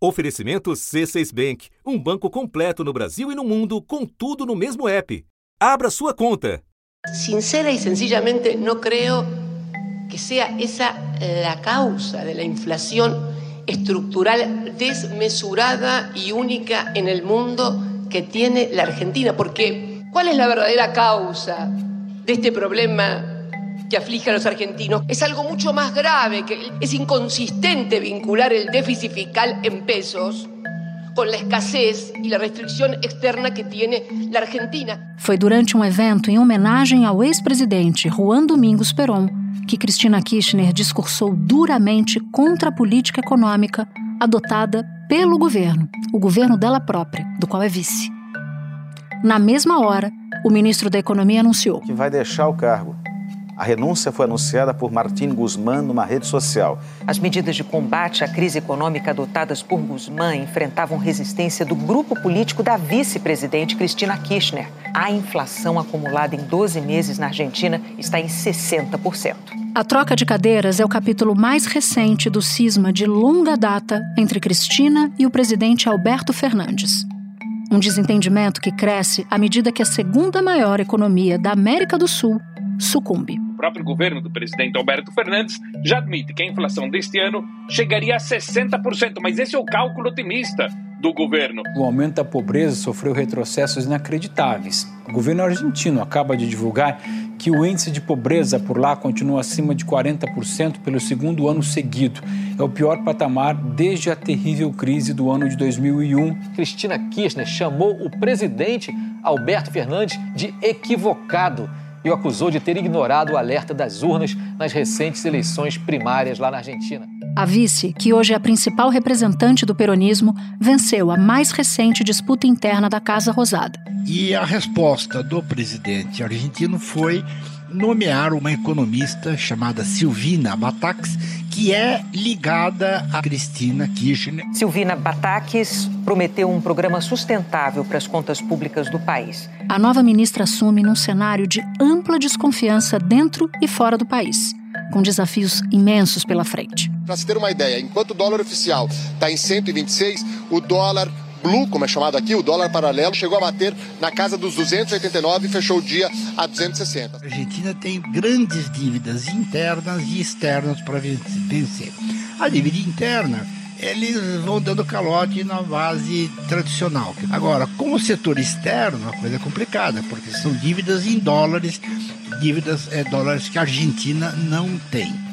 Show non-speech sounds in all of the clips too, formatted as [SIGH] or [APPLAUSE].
Oferecimento C6 Bank, um banco completo no Brasil e no mundo, com tudo no mesmo app. Abra sua conta. Sincera y sencillamente no creo que sea esa la causa de la inflación estructural desmesurada y única en el mundo que tiene la Argentina. Porque, ¿cuál es la verdadera causa de este problema que aflige a los argentinos es algo mucho más grave, que es inconsistente vincular el déficit fiscal en pesos con la escassez e a restrição externa que tem a Argentina. Foi durante um evento em homenagem ao ex-presidente Juan Domingos Perón que Cristina Kirchner discursou duramente contra a política econômica adotada pelo governo, o governo dela própria, do qual é vice. Na mesma hora, o ministro da Economia anunciou que vai deixar o cargo a renúncia foi anunciada por Martim Guzmán numa rede social. As medidas de combate à crise econômica adotadas por Guzmán enfrentavam resistência do grupo político da vice-presidente Cristina Kirchner. A inflação acumulada em 12 meses na Argentina está em 60%. A troca de cadeiras é o capítulo mais recente do cisma de longa data entre Cristina e o presidente Alberto Fernandes. Um desentendimento que cresce à medida que a segunda maior economia da América do Sul sucumbe próprio governo do presidente Alberto Fernandes já admite que a inflação deste ano chegaria a 60%, mas esse é o cálculo otimista do governo. O aumento da pobreza sofreu retrocessos inacreditáveis. O governo argentino acaba de divulgar que o índice de pobreza por lá continua acima de 40% pelo segundo ano seguido. É o pior patamar desde a terrível crise do ano de 2001. Cristina Kirchner chamou o presidente Alberto Fernandes de equivocado e o acusou de ter ignorado o alerta das urnas nas recentes eleições primárias lá na Argentina. A vice, que hoje é a principal representante do peronismo, venceu a mais recente disputa interna da Casa Rosada. E a resposta do presidente argentino foi nomear uma economista chamada Silvina Batax, que é ligada a Cristina Kirchner. Silvina Bataques prometeu um programa sustentável para as contas públicas do país. A nova ministra assume num cenário de ampla desconfiança dentro e fora do país com desafios imensos pela frente. Para se ter uma ideia, enquanto o dólar oficial está em 126, o dólar blue, como é chamado aqui, o dólar paralelo, chegou a bater na casa dos 289 e fechou o dia a 260. A Argentina tem grandes dívidas internas e externas para vencer. A dívida interna eles vão dando calote na base tradicional. Agora, com o setor externo, a coisa é complicada, porque são dívidas em dólares, dívidas é, dólares que a Argentina não tem.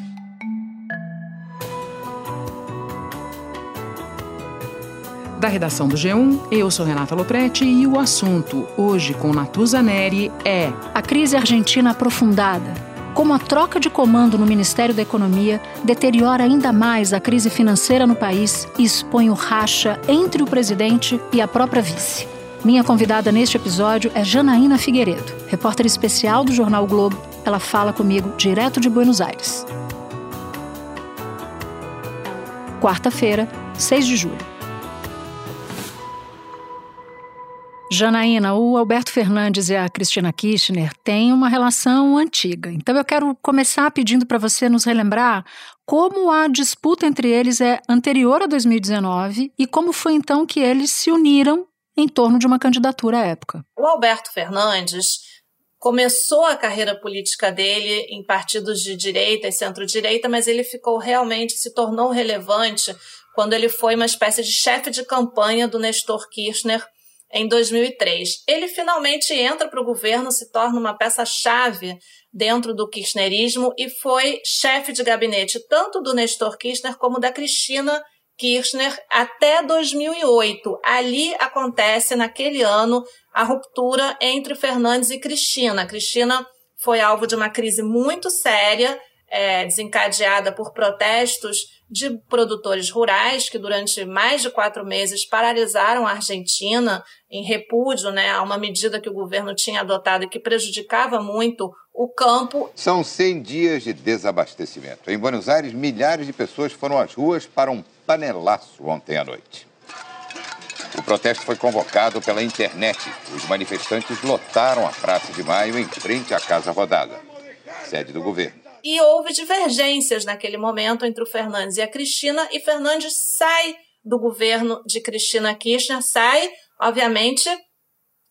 Da redação do G1, eu sou Renata Loprete e o assunto, hoje com Natuza Neri, é a crise argentina aprofundada. Como a troca de comando no Ministério da Economia deteriora ainda mais a crise financeira no país e expõe o racha entre o presidente e a própria vice. Minha convidada neste episódio é Janaína Figueiredo, repórter especial do jornal o Globo. Ela fala comigo direto de Buenos Aires. Quarta-feira, 6 de julho. Janaína, o Alberto Fernandes e a Cristina Kirchner têm uma relação antiga. Então eu quero começar pedindo para você nos relembrar como a disputa entre eles é anterior a 2019 e como foi então que eles se uniram em torno de uma candidatura à época. O Alberto Fernandes começou a carreira política dele em partidos de direita e centro-direita, mas ele ficou realmente, se tornou relevante quando ele foi uma espécie de chefe de campanha do Nestor Kirchner em 2003. Ele finalmente entra para o governo, se torna uma peça-chave dentro do kirchnerismo e foi chefe de gabinete tanto do Nestor Kirchner como da Cristina Kirchner até 2008. Ali acontece, naquele ano, a ruptura entre Fernandes e Cristina. Cristina foi alvo de uma crise muito séria, é, desencadeada por protestos de produtores rurais que durante mais de quatro meses paralisaram a Argentina em repúdio né, a uma medida que o governo tinha adotado e que prejudicava muito o campo. São 100 dias de desabastecimento. Em Buenos Aires, milhares de pessoas foram às ruas para um panelaço ontem à noite. O protesto foi convocado pela internet. Os manifestantes lotaram a Praça de Maio em frente à Casa Rodada, sede do governo. E houve divergências naquele momento entre o Fernandes e a Cristina, e Fernandes sai do governo de Cristina Kirchner sai, obviamente,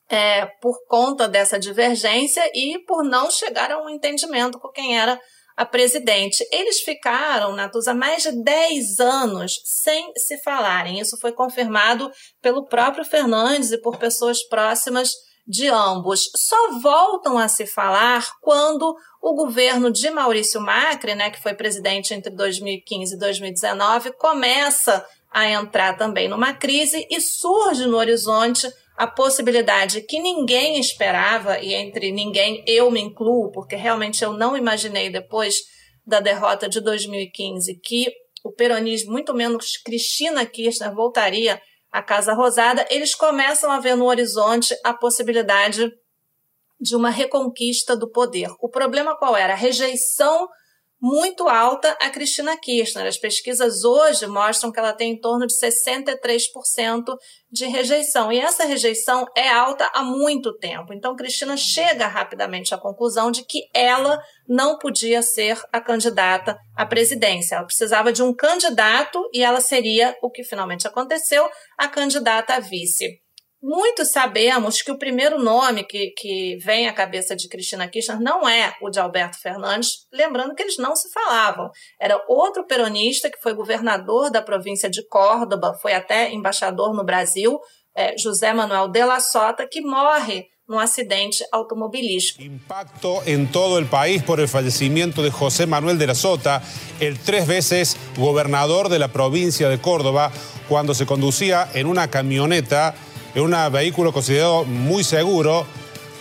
é, por conta dessa divergência e por não chegar a um entendimento com quem era a presidente. Eles ficaram, Natuza, mais de 10 anos sem se falarem. Isso foi confirmado pelo próprio Fernandes e por pessoas próximas de ambos. Só voltam a se falar quando o governo de Maurício Macri, né, que foi presidente entre 2015 e 2019, começa a entrar também numa crise e surge no horizonte a possibilidade que ninguém esperava, e entre ninguém eu me incluo, porque realmente eu não imaginei depois da derrota de 2015 que o peronismo, muito menos Cristina Kirchner, voltaria à Casa Rosada, eles começam a ver no horizonte a possibilidade de uma reconquista do poder. O problema qual era? A rejeição muito alta a Cristina Kirchner. As pesquisas hoje mostram que ela tem em torno de 63% de rejeição. E essa rejeição é alta há muito tempo. Então, Cristina chega rapidamente à conclusão de que ela não podia ser a candidata à presidência. Ela precisava de um candidato e ela seria, o que finalmente aconteceu, a candidata a vice. Muito sabemos que o primeiro nome que, que vem à cabeça de Cristina Kirchner não é o de Alberto Fernandes, lembrando que eles não se falavam. Era outro peronista que foi governador da província de Córdoba, foi até embaixador no Brasil, é, José Manuel de la Sota, que morre num acidente automobilístico. Impacto em todo o país por el fallecimiento de José Manuel de la Sota, el tres veces gobernador de la de Córdoba, cuando se conducía en una camioneta é um veículo considerado muito seguro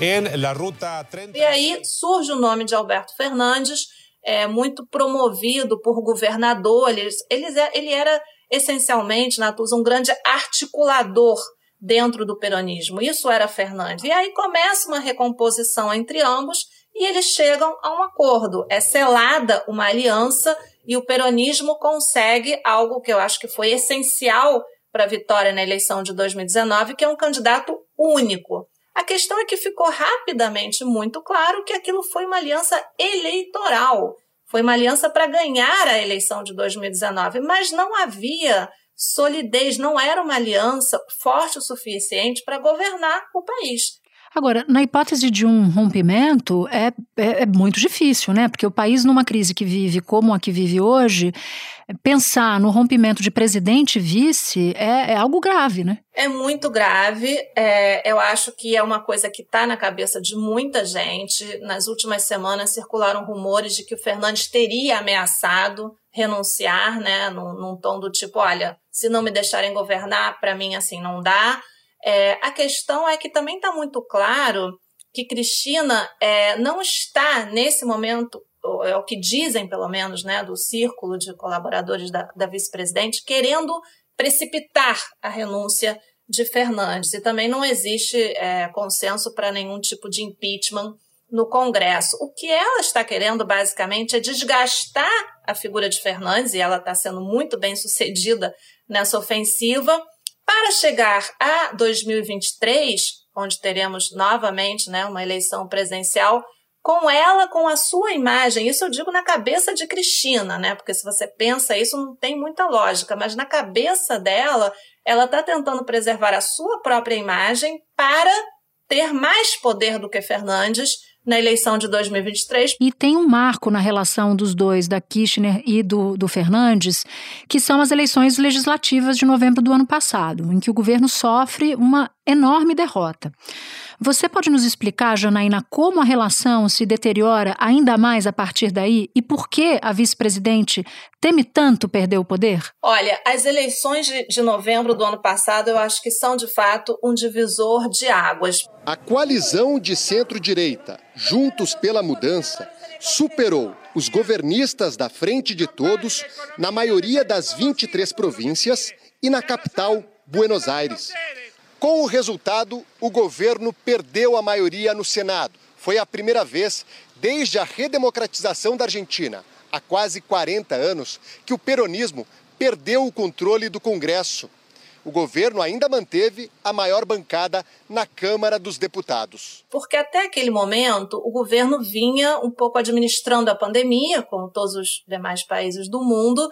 em la ruta 30. E aí surge o nome de Alberto Fernandes, é, muito promovido por governadores. Ele, ele era essencialmente, Natuza, um grande articulador dentro do peronismo. Isso era Fernandes. E aí começa uma recomposição entre ambos e eles chegam a um acordo. É selada uma aliança e o peronismo consegue algo que eu acho que foi essencial para a vitória na eleição de 2019, que é um candidato único. A questão é que ficou rapidamente muito claro que aquilo foi uma aliança eleitoral. Foi uma aliança para ganhar a eleição de 2019, mas não havia solidez, não era uma aliança forte o suficiente para governar o país. Agora, na hipótese de um rompimento, é, é, é, muito difícil, né? Porque o país, numa crise que vive como a que vive hoje, pensar no rompimento de presidente e vice é, é algo grave, né? É muito grave. É, eu acho que é uma coisa que está na cabeça de muita gente. Nas últimas semanas circularam rumores de que o Fernandes teria ameaçado renunciar, né? Num, num tom do tipo: olha, se não me deixarem governar, para mim assim não dá. É, a questão é que também está muito claro que Cristina é, não está, nesse momento, é o que dizem, pelo menos, né, do círculo de colaboradores da, da vice-presidente, querendo precipitar a renúncia de Fernandes. E também não existe é, consenso para nenhum tipo de impeachment no Congresso. O que ela está querendo, basicamente, é desgastar a figura de Fernandes, e ela está sendo muito bem sucedida nessa ofensiva, para chegar a 2023, onde teremos novamente né, uma eleição presencial, com ela, com a sua imagem, isso eu digo na cabeça de Cristina, né? Porque se você pensa isso, não tem muita lógica, mas na cabeça dela, ela está tentando preservar a sua própria imagem para ter mais poder do que Fernandes na eleição de 2023. E tem um marco na relação dos dois, da Kirchner e do, do Fernandes, que são as eleições legislativas de novembro do ano passado, em que o governo sofre uma enorme derrota. Você pode nos explicar, Janaína, como a relação se deteriora ainda mais a partir daí e por que a vice-presidente teme tanto perder o poder? Olha, as eleições de, de novembro do ano passado eu acho que são de fato um divisor de águas. A coalizão de centro-direita, Juntos pela Mudança, superou os governistas da Frente de Todos na maioria das 23 províncias e na capital, Buenos Aires. Com o resultado, o governo perdeu a maioria no Senado. Foi a primeira vez desde a redemocratização da Argentina, há quase 40 anos, que o peronismo perdeu o controle do Congresso. O governo ainda manteve a maior bancada na Câmara dos Deputados. Porque até aquele momento o governo vinha um pouco administrando a pandemia, como todos os demais países do mundo,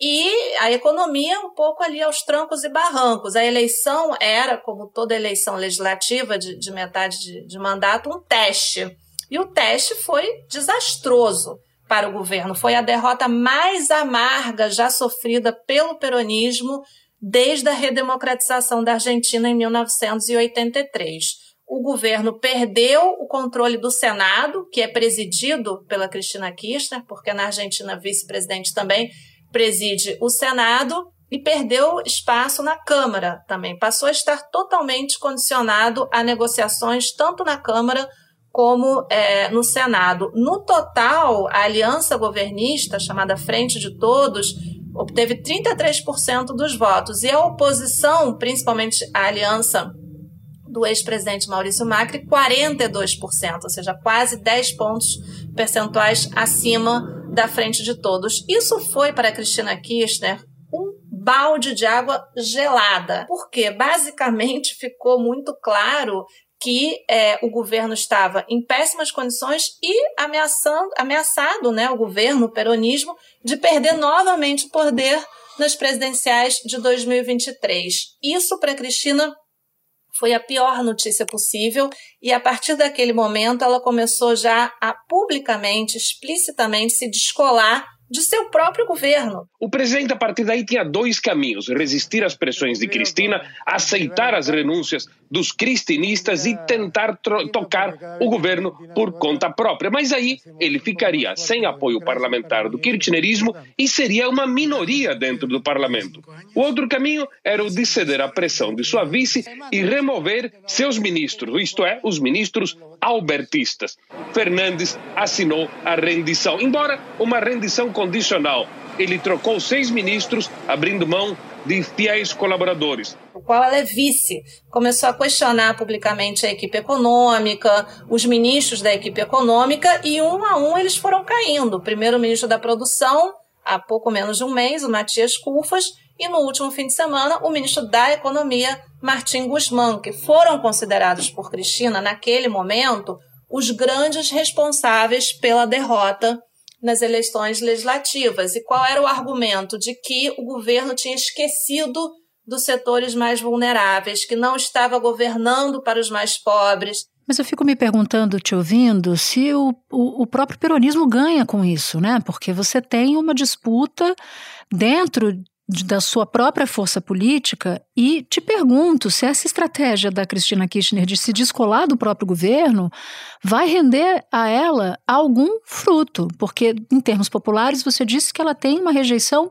e a economia um pouco ali aos trancos e barrancos. A eleição era, como toda eleição legislativa de, de metade de, de mandato, um teste. E o teste foi desastroso para o governo. Foi a derrota mais amarga já sofrida pelo peronismo desde a redemocratização da Argentina em 1983 o governo perdeu o controle do Senado, que é presidido pela Cristina Kirchner, porque na Argentina vice-presidente também preside o Senado e perdeu espaço na Câmara também. Passou a estar totalmente condicionado a negociações tanto na Câmara como é, no Senado. No total, a aliança governista, chamada Frente de Todos, obteve 33% dos votos. E a oposição, principalmente a aliança do ex-presidente Maurício Macri, 42%, ou seja, quase 10 pontos percentuais acima da frente de todos. Isso foi para Cristina Kirchner um balde de água gelada, porque basicamente [LAUGHS] ficou muito claro que é, o governo estava em péssimas condições e ameaçando, ameaçado né, o governo, o peronismo, de perder novamente o poder nas presidenciais de 2023. Isso para Cristina foi a pior notícia possível e a partir daquele momento ela começou já a publicamente, explicitamente se descolar de seu próprio governo. O presidente, a partir daí, tinha dois caminhos: resistir às pressões de Cristina, aceitar as renúncias dos cristinistas e tentar tocar o governo por conta própria. Mas aí ele ficaria sem apoio parlamentar do kirchnerismo e seria uma minoria dentro do parlamento. O outro caminho era o de ceder à pressão de sua vice e remover seus ministros, isto é, os ministros albertistas. Fernandes assinou a rendição, embora uma rendição condicional. Ele trocou seis ministros, abrindo mão de fiéis colaboradores. O qual ela é vice. Começou a questionar publicamente a equipe econômica, os ministros da equipe econômica, e um a um eles foram caindo. O primeiro ministro da produção, há pouco menos de um mês, o Matias Cufas, e no último fim de semana, o ministro da Economia, Martim Guzmán, que foram considerados por Cristina, naquele momento, os grandes responsáveis pela derrota nas eleições legislativas. E qual era o argumento? De que o governo tinha esquecido dos setores mais vulneráveis, que não estava governando para os mais pobres. Mas eu fico me perguntando, te ouvindo, se o, o, o próprio peronismo ganha com isso, né? Porque você tem uma disputa dentro da sua própria força política e te pergunto se essa estratégia da Cristina Kirchner de se descolar do próprio governo vai render a ela algum fruto, porque em termos populares você disse que ela tem uma rejeição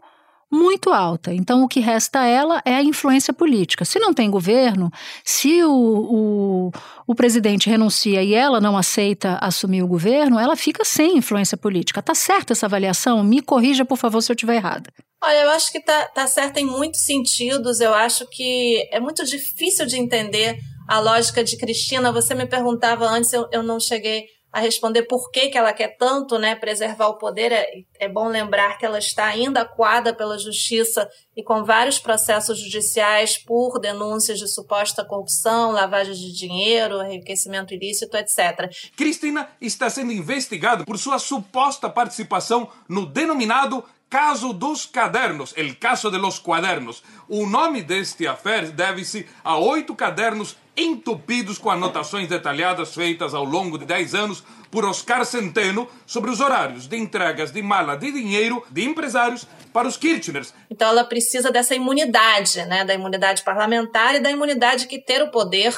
muito alta. Então, o que resta a ela é a influência política. Se não tem governo, se o, o, o, presidente renuncia e ela não aceita assumir o governo, ela fica sem influência política. Está certa essa avaliação? Me corrija, por favor, se eu estiver errada. Olha, eu acho que está tá certa em muitos sentidos. Eu acho que é muito difícil de entender a lógica de Cristina. Você me perguntava antes, eu, eu não cheguei a responder por que, que ela quer tanto né, preservar o poder. É, é bom lembrar que ela está ainda acuada pela justiça e com vários processos judiciais por denúncias de suposta corrupção, lavagem de dinheiro, enriquecimento ilícito, etc. Cristina está sendo investigada por sua suposta participação no denominado caso dos cadernos, el caso de los cuadernos. O nome deste affair deve-se a oito cadernos entupidos com anotações detalhadas feitas ao longo de 10 anos por Oscar Centeno sobre os horários de entregas de mala de dinheiro de empresários para os Kirchners. Então ela precisa dessa imunidade, né, da imunidade parlamentar e da imunidade que ter o poder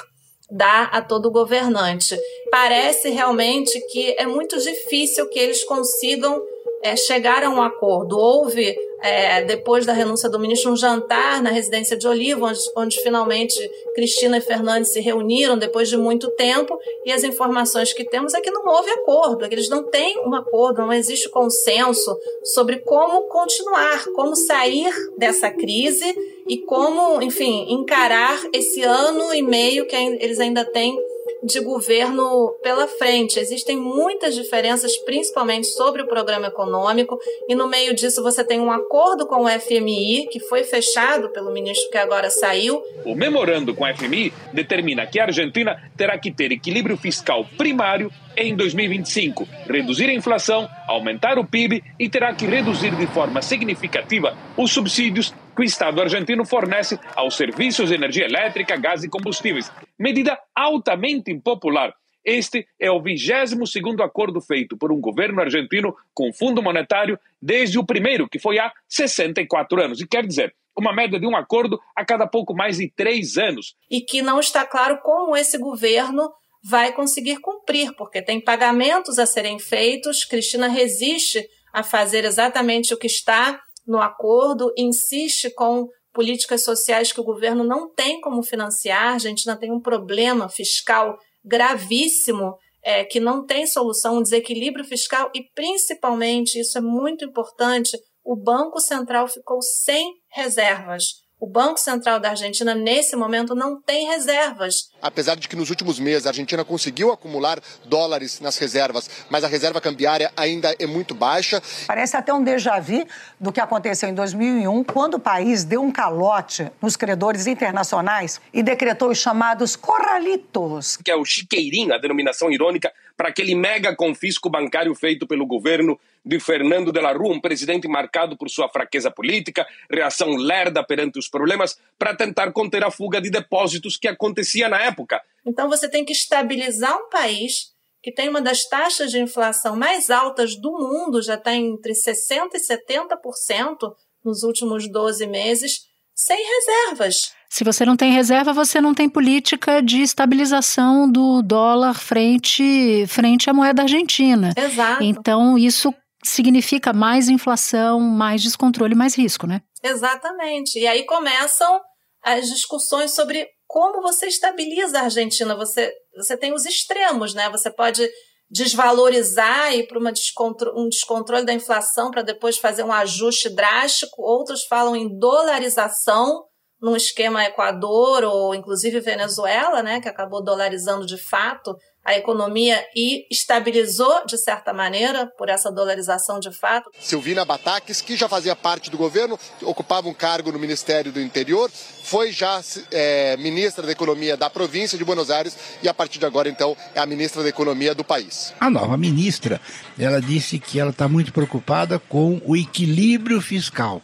dá a todo governante. Parece realmente que é muito difícil que eles consigam é, chegar a um acordo. Houve, é, depois da renúncia do ministro, um jantar na residência de Oliva, onde, onde finalmente Cristina e Fernandes se reuniram depois de muito tempo, e as informações que temos é que não houve acordo, é que eles não têm um acordo, não existe consenso sobre como continuar, como sair dessa crise e como, enfim, encarar esse ano e meio que eles ainda têm de governo pela frente. Existem muitas diferenças, principalmente sobre o programa econômico, e no meio disso você tem um acordo com o FMI, que foi fechado pelo ministro que agora saiu. O memorando com o FMI determina que a Argentina terá que ter equilíbrio fiscal primário em 2025, reduzir a inflação, aumentar o PIB e terá que reduzir de forma significativa os subsídios que o Estado argentino fornece aos serviços de energia elétrica, gás e combustíveis. Medida altamente impopular. Este é o 22 segundo acordo feito por um governo argentino com o Fundo Monetário desde o primeiro, que foi há 64 anos. E quer dizer, uma média de um acordo a cada pouco mais de três anos. E que não está claro como esse governo vai conseguir cumprir, porque tem pagamentos a serem feitos. Cristina resiste a fazer exatamente o que está no acordo, insiste com políticas sociais que o governo não tem como financiar. A Argentina tem um problema fiscal gravíssimo é, que não tem solução, um desequilíbrio fiscal e, principalmente, isso é muito importante, o Banco Central ficou sem reservas. O Banco Central da Argentina, nesse momento, não tem reservas. Apesar de que nos últimos meses a Argentina conseguiu acumular dólares nas reservas, mas a reserva cambiária ainda é muito baixa. Parece até um déjà vu do que aconteceu em 2001, quando o país deu um calote nos credores internacionais e decretou os chamados corralitos. Que é o chiqueirinho, a denominação irônica, para aquele mega confisco bancário feito pelo governo de Fernando de la Rua, um presidente marcado por sua fraqueza política, reação lerda perante os problemas, para tentar conter a fuga de depósitos que acontecia na época. Então você tem que estabilizar um país que tem uma das taxas de inflação mais altas do mundo, já está entre 60% e 70% nos últimos 12 meses, sem reservas. Se você não tem reserva, você não tem política de estabilização do dólar frente, frente à moeda argentina. Exato. Então, isso significa mais inflação, mais descontrole, mais risco, né? Exatamente. E aí começam as discussões sobre como você estabiliza a Argentina. Você, você tem os extremos, né? Você pode desvalorizar e para descontro um descontrole da inflação para depois fazer um ajuste drástico. Outros falam em dolarização num esquema Equador ou inclusive Venezuela, né, que acabou dolarizando de fato a economia e estabilizou, de certa maneira, por essa dolarização de fato. Silvina Bataques, que já fazia parte do governo, ocupava um cargo no Ministério do Interior, foi já é, ministra da Economia da província de Buenos Aires e a partir de agora, então, é a ministra da Economia do país. A nova ministra, ela disse que ela está muito preocupada com o equilíbrio fiscal.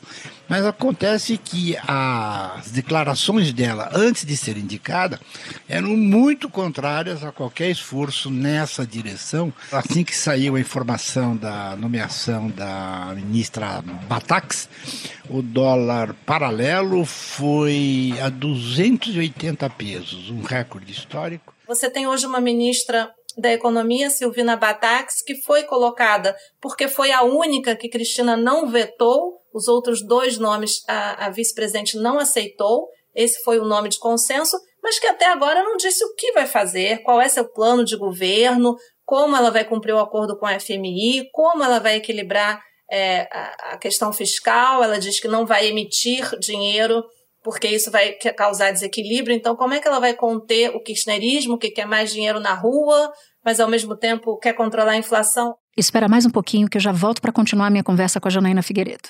Mas acontece que as declarações dela, antes de ser indicada, eram muito contrárias a qualquer esforço nessa direção. Assim que saiu a informação da nomeação da ministra Batax, o dólar paralelo foi a 280 pesos, um recorde histórico. Você tem hoje uma ministra da Economia, Silvina Batax, que foi colocada porque foi a única que Cristina não vetou, os outros dois nomes a, a vice-presidente não aceitou, esse foi o nome de consenso, mas que até agora não disse o que vai fazer, qual é seu plano de governo, como ela vai cumprir o acordo com a FMI, como ela vai equilibrar é, a, a questão fiscal, ela diz que não vai emitir dinheiro porque isso vai causar desequilíbrio. Então, como é que ela vai conter o kirchnerismo, que quer mais dinheiro na rua, mas ao mesmo tempo quer controlar a inflação? Espera mais um pouquinho que eu já volto para continuar a minha conversa com a Janaína Figueiredo.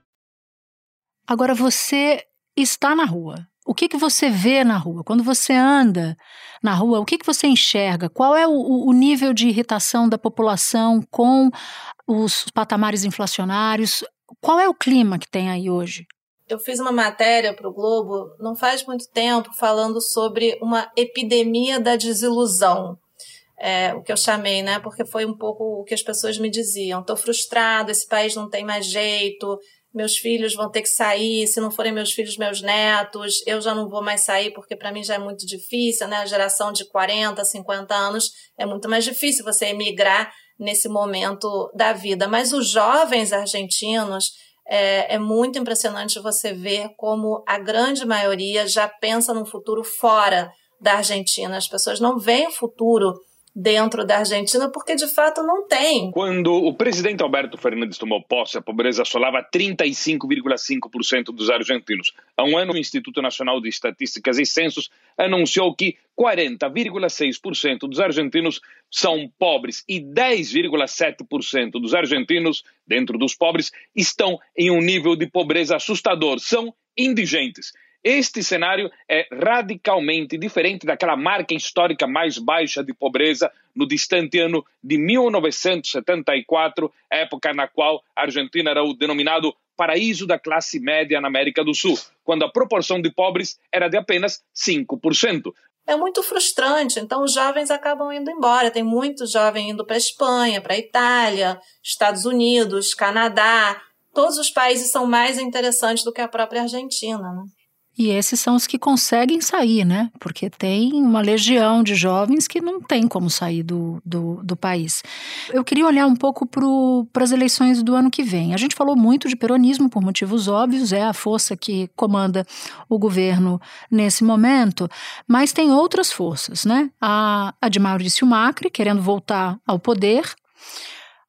Agora você está na rua. O que, que você vê na rua? Quando você anda na rua, o que, que você enxerga? Qual é o, o nível de irritação da população com os patamares inflacionários? Qual é o clima que tem aí hoje? Eu fiz uma matéria para o Globo não faz muito tempo falando sobre uma epidemia da desilusão. É, o que eu chamei, né? Porque foi um pouco o que as pessoas me diziam. Estou frustrado, esse país não tem mais jeito, meus filhos vão ter que sair, se não forem meus filhos, meus netos, eu já não vou mais sair porque para mim já é muito difícil, né? A geração de 40, 50 anos é muito mais difícil você emigrar nesse momento da vida. Mas os jovens argentinos, é, é, muito impressionante você ver como a grande maioria já pensa num futuro fora da Argentina. As pessoas não veem o futuro dentro da Argentina, porque de fato não tem. Quando o presidente Alberto Fernandes tomou posse, a pobreza assolava 35,5% dos argentinos. Há um ano, o Instituto Nacional de Estatísticas e Censos anunciou que 40,6% dos argentinos são pobres e 10,7% dos argentinos, dentro dos pobres, estão em um nível de pobreza assustador, são indigentes. Este cenário é radicalmente diferente daquela marca histórica mais baixa de pobreza no distante ano de 1974, época na qual a Argentina era o denominado paraíso da classe média na América do Sul, quando a proporção de pobres era de apenas 5%. É muito frustrante, então os jovens acabam indo embora. Tem muitos jovens indo para a Espanha, para a Itália, Estados Unidos, Canadá. Todos os países são mais interessantes do que a própria Argentina. Né? E esses são os que conseguem sair, né? Porque tem uma legião de jovens que não tem como sair do, do, do país. Eu queria olhar um pouco para as eleições do ano que vem. A gente falou muito de peronismo por motivos óbvios, é a força que comanda o governo nesse momento, mas tem outras forças, né? A, a de Maurício Macri, querendo voltar ao poder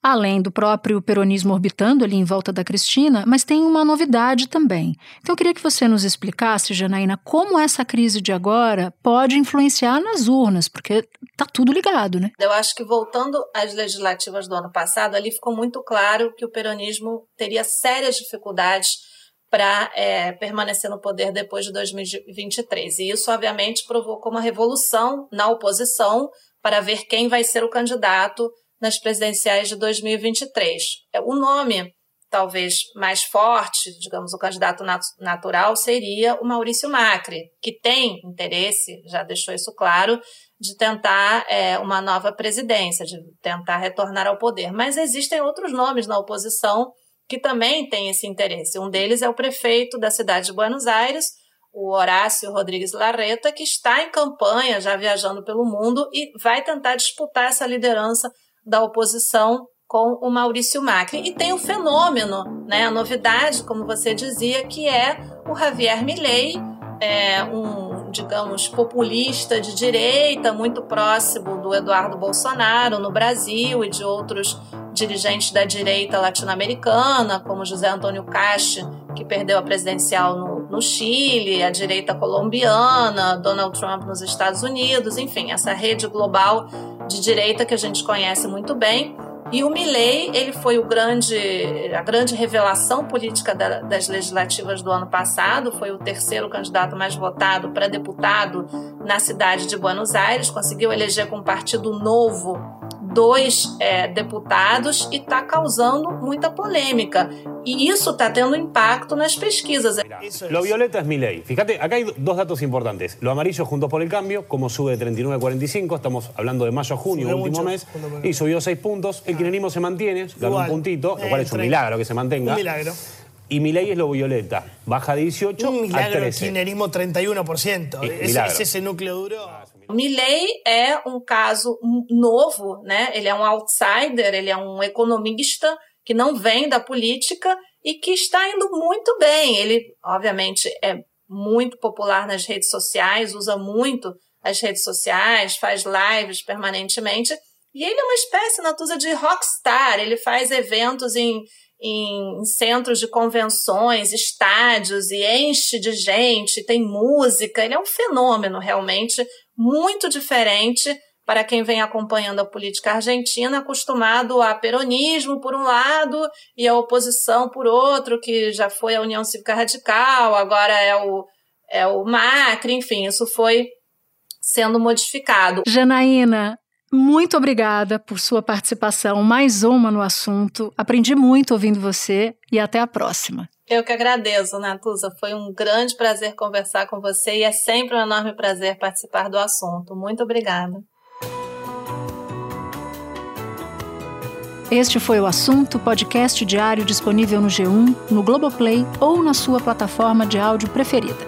além do próprio peronismo orbitando ali em volta da Cristina, mas tem uma novidade também. Então eu queria que você nos explicasse, Janaína, como essa crise de agora pode influenciar nas urnas, porque tá tudo ligado, né? Eu acho que voltando às legislativas do ano passado, ali ficou muito claro que o peronismo teria sérias dificuldades para é, permanecer no poder depois de 2023. E isso, obviamente, provocou uma revolução na oposição para ver quem vai ser o candidato nas presidenciais de 2023. É, o nome talvez mais forte, digamos, o candidato nat natural seria o Maurício Macri, que tem interesse, já deixou isso claro, de tentar é, uma nova presidência, de tentar retornar ao poder. Mas existem outros nomes na oposição que também têm esse interesse. Um deles é o prefeito da cidade de Buenos Aires, o Horácio Rodrigues Larreta, que está em campanha, já viajando pelo mundo, e vai tentar disputar essa liderança da oposição com o Maurício Macri. E tem o fenômeno, né, a novidade, como você dizia, que é o Javier Milei, é um, digamos, populista de direita, muito próximo do Eduardo Bolsonaro no Brasil e de outros dirigentes da direita latino-americana, como José Antônio Cache, que perdeu a presidencial no, no Chile, a direita colombiana, Donald Trump nos Estados Unidos, enfim, essa rede global de direita que a gente conhece muito bem. E o Milley, ele foi o grande, a grande revelação política da, das legislativas do ano passado, foi o terceiro candidato mais votado para deputado na cidade de Buenos Aires, conseguiu eleger com um partido novo dois é, deputados e está causando muita polêmica. Y eso está teniendo impacto en las pesquisas. Lo violeta es mi ley. Fíjate, acá hay dos datos importantes. Lo amarillo junto por el cambio, como sube de 39 a 45, estamos hablando de mayo a junio, último mes, y subió 6 puntos. El kirchnerismo se mantiene, ganó un puntito, lo cual es un milagro que se mantenga. Un milagro. Y mi ley es lo violeta, baja de 18 un milagro, a 13. El kirchnerismo 31%. Es, es ese núcleo duro. Milley é um caso novo, né? Ele é um outsider, ele é um economista que não vem da política e que está indo muito bem. Ele, obviamente, é muito popular nas redes sociais, usa muito as redes sociais, faz lives permanentemente. E ele é uma espécie, Natuza, de rockstar. Ele faz eventos em, em centros de convenções, estádios, e enche de gente, tem música. Ele é um fenômeno realmente muito diferente para quem vem acompanhando a política argentina, acostumado a peronismo por um lado e a oposição por outro, que já foi a União Cívica Radical, agora é o, é o Macri, enfim, isso foi sendo modificado. Janaína, muito obrigada por sua participação, mais uma no assunto. Aprendi muito ouvindo você e até a próxima. Eu que agradeço, Natuza. Foi um grande prazer conversar com você e é sempre um enorme prazer participar do assunto. Muito obrigada. Este foi o assunto podcast diário disponível no G1, no Globoplay ou na sua plataforma de áudio preferida.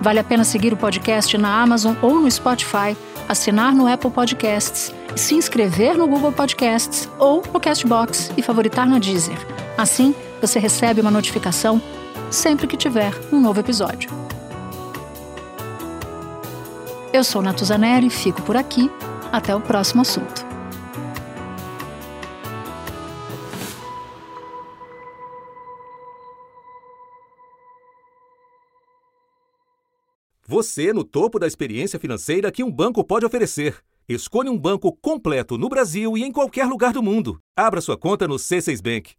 Vale a pena seguir o podcast na Amazon ou no Spotify, assinar no Apple Podcasts, se inscrever no Google Podcasts ou no Castbox e favoritar na Deezer. Assim, você recebe uma notificação sempre que tiver um novo episódio. Eu sou Natuzaneri e fico por aqui. Até o próximo assunto. Você no topo da experiência financeira que um banco pode oferecer. Escolha um banco completo no Brasil e em qualquer lugar do mundo. Abra sua conta no C6 Bank.